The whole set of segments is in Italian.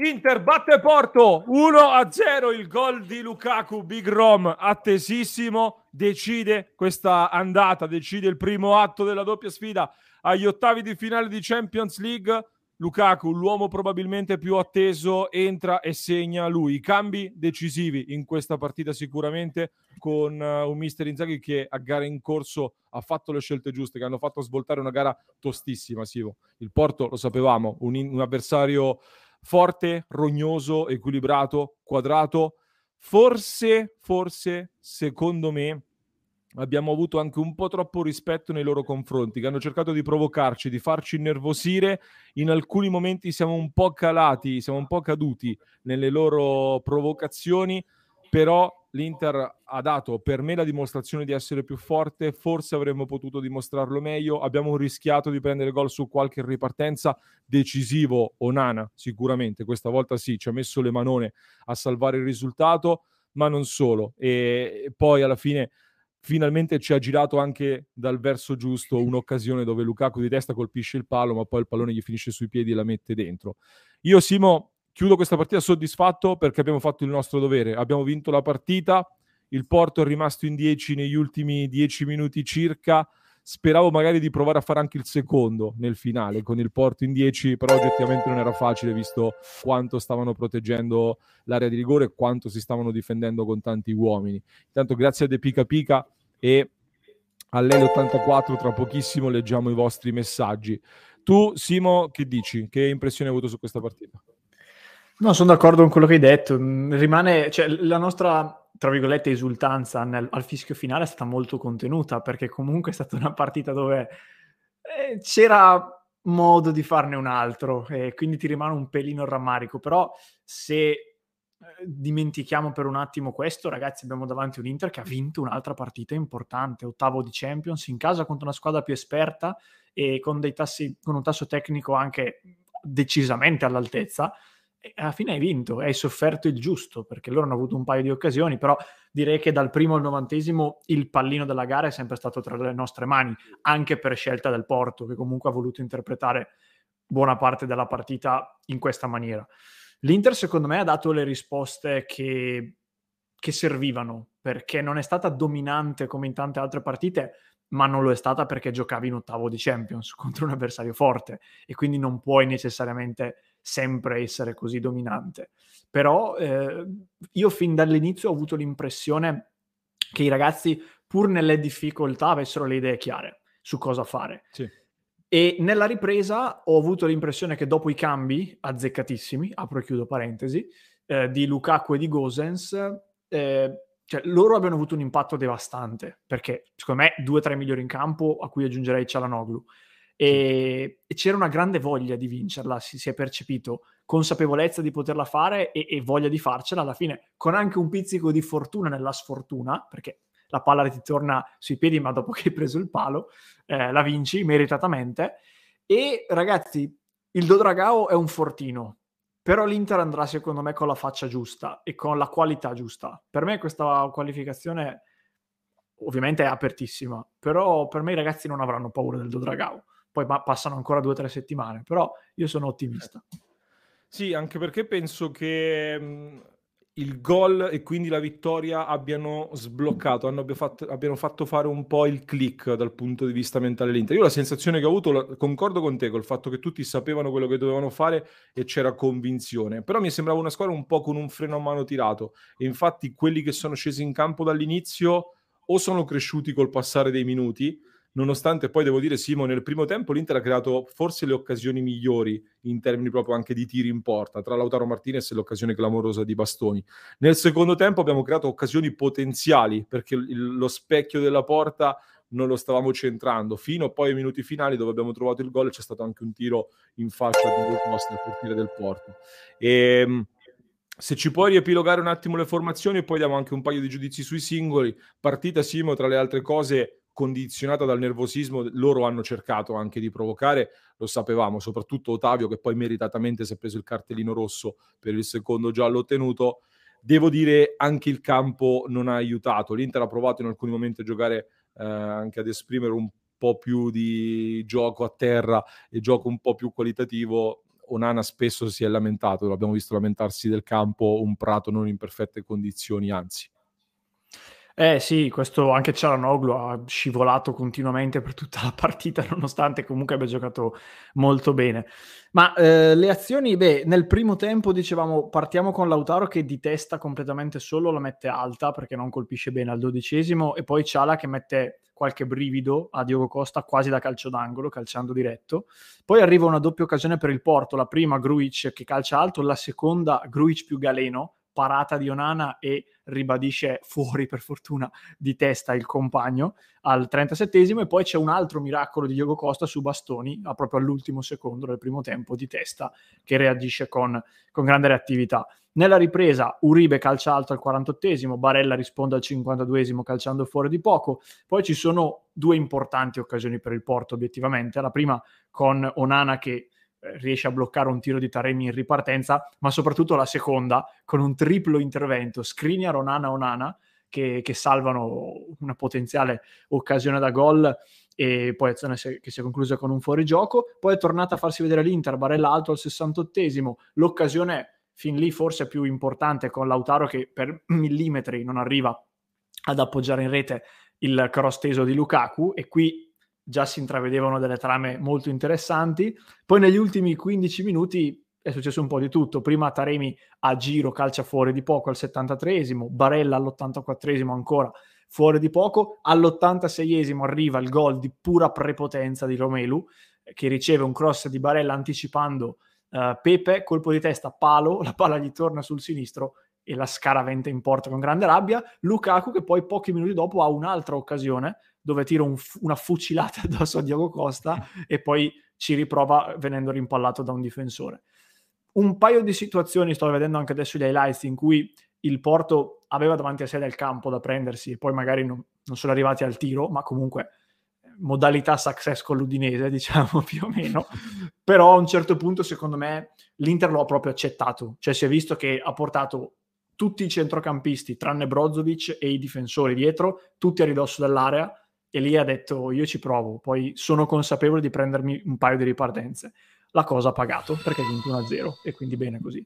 Inter batte Porto 1-0 il gol di Lukaku, Big Rom attesissimo, decide questa andata, decide il primo atto della doppia sfida agli ottavi di finale di Champions League. Lukaku, l'uomo probabilmente più atteso, entra e segna lui. I cambi decisivi in questa partita sicuramente con uh, un mister Inzaghi che a gara in corso ha fatto le scelte giuste, che hanno fatto svoltare una gara tostissima, Sivo. Il Porto, lo sapevamo, un, un avversario forte, rognoso, equilibrato, quadrato. Forse, forse, secondo me, abbiamo avuto anche un po' troppo rispetto nei loro confronti, che hanno cercato di provocarci, di farci innervosire. In alcuni momenti siamo un po' calati, siamo un po' caduti nelle loro provocazioni, però l'Inter ha dato per me la dimostrazione di essere più forte, forse avremmo potuto dimostrarlo meglio, abbiamo rischiato di prendere gol su qualche ripartenza decisivo Onana, sicuramente, questa volta sì, ci ha messo le manone a salvare il risultato, ma non solo. E poi alla fine finalmente ci ha girato anche dal verso giusto un'occasione dove Lukaku di testa colpisce il palo, ma poi il pallone gli finisce sui piedi e la mette dentro. Io Simo chiudo questa partita soddisfatto perché abbiamo fatto il nostro dovere, abbiamo vinto la partita, il Porto è rimasto in 10 negli ultimi 10 minuti circa, speravo magari di provare a fare anche il secondo nel finale con il Porto in 10, però oggettivamente non era facile visto quanto stavano proteggendo l'area di rigore e quanto si stavano difendendo con tanti uomini. Intanto grazie a De Pica Pica e all'L84 tra pochissimo leggiamo i vostri messaggi. Tu Simo che dici? Che impressione hai avuto su questa partita? No, sono d'accordo con quello che hai detto. Rimane, cioè, la nostra, tra virgolette, esultanza nel, al fischio finale è stata molto contenuta, perché comunque è stata una partita dove eh, c'era modo di farne un altro, e quindi ti rimane un pelino il rammarico. Però se eh, dimentichiamo per un attimo questo, ragazzi, abbiamo davanti un Inter che ha vinto un'altra partita importante, ottavo di Champions, in casa contro una squadra più esperta e con, tassi, con un tasso tecnico anche decisamente all'altezza alla fine hai vinto, hai sofferto il giusto, perché loro hanno avuto un paio di occasioni, però direi che dal primo al novantesimo il pallino della gara è sempre stato tra le nostre mani, anche per scelta del Porto, che comunque ha voluto interpretare buona parte della partita in questa maniera. L'Inter secondo me ha dato le risposte che, che servivano, perché non è stata dominante come in tante altre partite, ma non lo è stata perché giocavi in ottavo di Champions contro un avversario forte e quindi non puoi necessariamente sempre essere così dominante. Però eh, io fin dall'inizio ho avuto l'impressione che i ragazzi, pur nelle difficoltà, avessero le idee chiare su cosa fare. Sì. E nella ripresa ho avuto l'impressione che dopo i cambi, azzeccatissimi, apro e chiudo parentesi, eh, di Lukaku e di Gosens, eh, cioè, loro abbiano avuto un impatto devastante, perché secondo me due o tre migliori in campo, a cui aggiungerei Cialanoglu. E, e, c'era una grande voglia di vincerla, si, si, è percepito, consapevolezza di poterla fare e, e, voglia di farcela alla fine, con anche un pizzico di fortuna nella sfortuna, perché la palla ti torna sui piedi, ma dopo che hai preso il palo, eh, la vinci meritatamente. E ragazzi, il Dodragao è un fortino, però l'Inter andrà secondo me con la faccia giusta e con la qualità giusta. Per me questa qualificazione ovviamente è apertissima, però per me i ragazzi non avranno paura del Dodragao poi ma- passano ancora due o tre settimane, però io sono ottimista. Sì, anche perché penso che mh, il gol e quindi la vittoria abbiano sbloccato, hanno, fatto, abbiano fatto fare un po' il click dal punto di vista mentale l'Inter. Io la sensazione che ho avuto, concordo con te, col fatto che tutti sapevano quello che dovevano fare e c'era convinzione, però mi sembrava una squadra un po' con un freno a mano tirato e infatti quelli che sono scesi in campo dall'inizio o sono cresciuti col passare dei minuti nonostante poi devo dire Simo nel primo tempo l'Inter ha creato forse le occasioni migliori in termini proprio anche di tiri in porta tra Lautaro Martinez e l'occasione clamorosa di Bastoni. Nel secondo tempo abbiamo creato occasioni potenziali perché il, lo specchio della porta non lo stavamo centrando. Fino poi ai minuti finali dove abbiamo trovato il gol c'è stato anche un tiro in faccia di Lucas nel portiere del Porto. E ehm, se ci puoi riepilogare un attimo le formazioni e poi diamo anche un paio di giudizi sui singoli. Partita Simo tra le altre cose condizionata dal nervosismo, loro hanno cercato anche di provocare, lo sapevamo, soprattutto Ottavio che poi meritatamente si è preso il cartellino rosso per il secondo giallo ottenuto. Devo dire anche il campo non ha aiutato, l'Inter ha provato in alcuni momenti a giocare eh, anche ad esprimere un po' più di gioco a terra e gioco un po' più qualitativo. Onana spesso si è lamentato, l'abbiamo visto lamentarsi del campo, un prato non in perfette condizioni, anzi. Eh sì, questo anche Cialanoglu ha scivolato continuamente per tutta la partita, nonostante comunque abbia giocato molto bene. Ma eh, le azioni, beh, nel primo tempo dicevamo partiamo con Lautaro che di testa completamente solo la mette alta perché non colpisce bene al dodicesimo e poi Ciala che mette qualche brivido a Diogo Costa quasi da calcio d'angolo, calciando diretto. Poi arriva una doppia occasione per il Porto, la prima Gruic che calcia alto, la seconda Gruic più Galeno parata di Onana e ribadisce fuori per fortuna di testa il compagno al 37esimo e poi c'è un altro miracolo di Diego Costa su Bastoni proprio all'ultimo secondo del primo tempo di testa che reagisce con, con grande reattività. Nella ripresa Uribe calcia alto al 48esimo, Barella risponde al 52esimo calciando fuori di poco. Poi ci sono due importanti occasioni per il Porto obiettivamente. La prima con Onana che riesce a bloccare un tiro di Taremi in ripartenza, ma soprattutto la seconda con un triplo intervento, Skriniar, Onana, Onana, che, che salvano una potenziale occasione da gol e poi azione che si è conclusa con un fuorigioco. Poi è tornata a farsi vedere l'Inter, Barella alto al 68esimo, l'occasione fin lì forse più importante con Lautaro che per millimetri non arriva ad appoggiare in rete il cross teso di Lukaku e qui già si intravedevano delle trame molto interessanti. Poi negli ultimi 15 minuti è successo un po' di tutto. Prima Taremi a giro calcia fuori di poco al 73esimo, Barella all'84esimo ancora fuori di poco, all'86esimo arriva il gol di pura prepotenza di Romelu che riceve un cross di Barella anticipando uh, Pepe, colpo di testa, palo, la palla gli torna sul sinistro e la scaraventa in porta con grande rabbia. Lukaku che poi pochi minuti dopo ha un'altra occasione dove tira un, una fucilata addosso a Diego Costa e poi ci riprova venendo rimpallato da un difensore. Un paio di situazioni, sto vedendo anche adesso gli highlights, in cui il Porto aveva davanti a sé del campo da prendersi e poi magari non, non sono arrivati al tiro, ma comunque modalità success con l'Udinese, diciamo più o meno. Però a un certo punto, secondo me, l'Inter lo ha proprio accettato. Cioè si è visto che ha portato tutti i centrocampisti, tranne Brozovic e i difensori dietro, tutti a ridosso dell'area e lì ha detto io ci provo, poi sono consapevole di prendermi un paio di ripartenze. La cosa ha pagato perché ha vinto 1-0 e quindi bene così.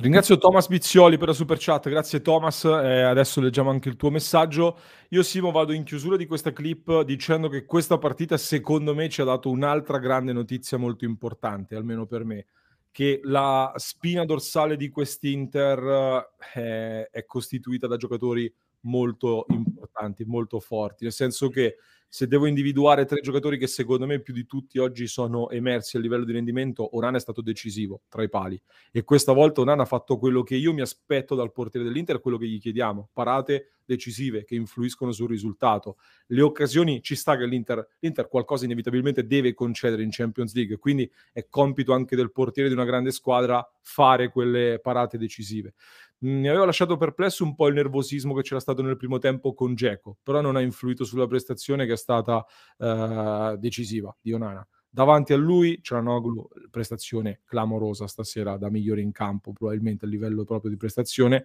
Ringrazio Thomas Bizzioli per la super chat, grazie Thomas, eh, adesso leggiamo anche il tuo messaggio. Io Simo vado in chiusura di questa clip dicendo che questa partita secondo me ci ha dato un'altra grande notizia molto importante, almeno per me, che la spina dorsale di quest'Inter eh, è costituita da giocatori molto importanti, molto forti, nel senso che se devo individuare tre giocatori che secondo me più di tutti oggi sono emersi a livello di rendimento, Onana è stato decisivo tra i pali e questa volta Onana ha fatto quello che io mi aspetto dal portiere dell'Inter, quello che gli chiediamo, parate decisive che influiscono sul risultato. Le occasioni ci sta che l'Inter, l'Inter qualcosa inevitabilmente deve concedere in Champions League, quindi è compito anche del portiere di una grande squadra fare quelle parate decisive. Mi aveva lasciato perplesso un po' il nervosismo che c'era stato nel primo tempo con Geco, però non ha influito sulla prestazione che è stata uh, decisiva di Onana. Davanti a lui c'era Noglu, prestazione clamorosa stasera, da migliore in campo, probabilmente a livello proprio di prestazione.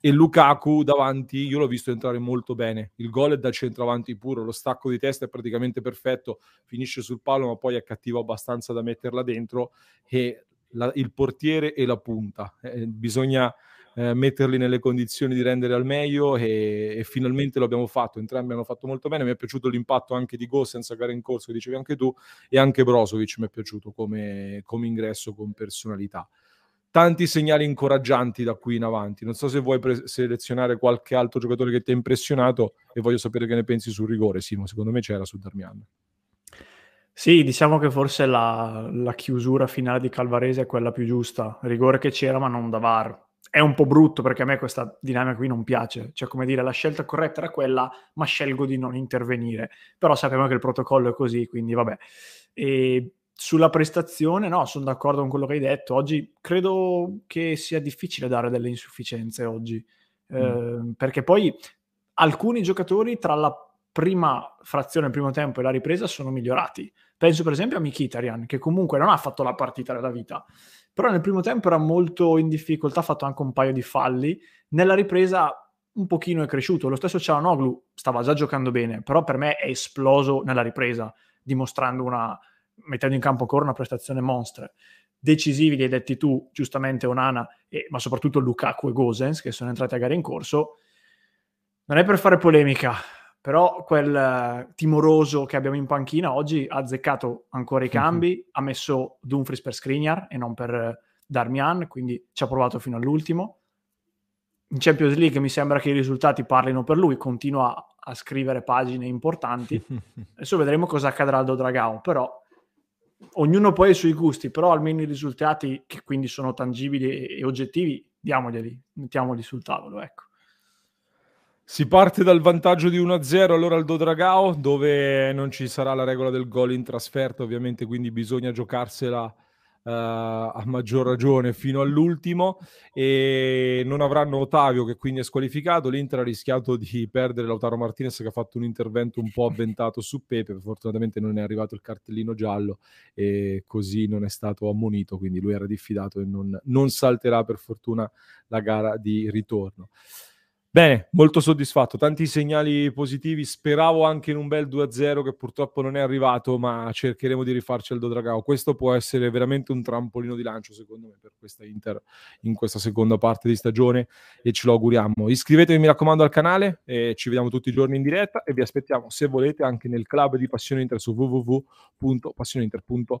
E Lukaku davanti, io l'ho visto entrare molto bene. Il gol è da centravanti puro, lo stacco di testa è praticamente perfetto, finisce sul palo, ma poi è cattivo abbastanza da metterla dentro. E la, il portiere e la punta. Eh, bisogna eh, metterli nelle condizioni di rendere al meglio e, e, finalmente lo abbiamo fatto, entrambi hanno fatto molto bene, mi è piaciuto l'impatto anche di Gosens a gara in corso, che dicevi anche tu, e anche Brozovic mi è piaciuto come, come ingresso con personalità. Tanti segnali incoraggianti da qui in avanti. Non so se vuoi pre- selezionare qualche altro giocatore che ti ha impressionato e voglio sapere che ne pensi sul rigore. Simo, secondo me c'era su Darmian. Sì, diciamo che forse la, la, chiusura finale di Calvarese è quella più giusta. Rigore che c'era, ma non da VAR. È un po' brutto perché a me questa dinamica qui non piace. Cioè, come dire, la scelta corretta era quella, ma scelgo di non intervenire. Però sappiamo che il protocollo è così, quindi vabbè. E sulla prestazione, no, sono d'accordo con quello che hai detto. Oggi credo che sia difficile dare delle insufficienze oggi. Mm. Eh, perché poi alcuni giocatori tra la prima frazione, il primo tempo e la ripresa sono migliorati. Penso per esempio a Mikitarian, che comunque non ha fatto la partita della vita, però nel primo tempo era molto in difficoltà, ha fatto anche un paio di falli. Nella ripresa un pochino è cresciuto. Lo stesso Cialanoglu stava già giocando bene, però per me è esploso nella ripresa, dimostrando una, mettendo in campo ancora una prestazione monstre. Decisivi li hai detti tu, giustamente Onana, e, ma soprattutto Lukaku e Gosens, che sono entrati a gare in corso. Non è per fare polemica, però quel uh, timoroso che abbiamo in panchina oggi ha azzeccato ancora i cambi, mm-hmm. ha messo Dumfries per Skriniar e non per uh, Darmian, quindi ci ha provato fino all'ultimo. In Champions League mi sembra che i risultati parlino per lui, continua a scrivere pagine importanti. Adesso vedremo cosa accadrà al Dodragao, però ognuno poi ha i suoi gusti, però almeno i risultati che quindi sono tangibili e, e oggettivi, diamoglieli, mettiamoli sul tavolo, ecco. Si parte dal vantaggio di 1-0 allora al Dodragao, dove non ci sarà la regola del gol in trasferta, ovviamente, quindi bisogna giocarsela uh, a maggior ragione fino all'ultimo. E non avranno Ottavio, che quindi è squalificato. L'Inter ha rischiato di perdere Lautaro Martinez, che ha fatto un intervento un po' avventato su Pepe. Fortunatamente non è arrivato il cartellino giallo e così non è stato ammonito. Quindi lui era diffidato e non, non salterà per fortuna la gara di ritorno. Bene, molto soddisfatto, tanti segnali positivi, speravo anche in un bel 2-0 che purtroppo non è arrivato, ma cercheremo di rifarci al Dodragao. Questo può essere veramente un trampolino di lancio secondo me per questa Inter in questa seconda parte di stagione e ce lo auguriamo. Iscrivetevi mi raccomando al canale, ci vediamo tutti i giorni in diretta e vi aspettiamo se volete anche nel club di Passione Inter su www.passioneinter.com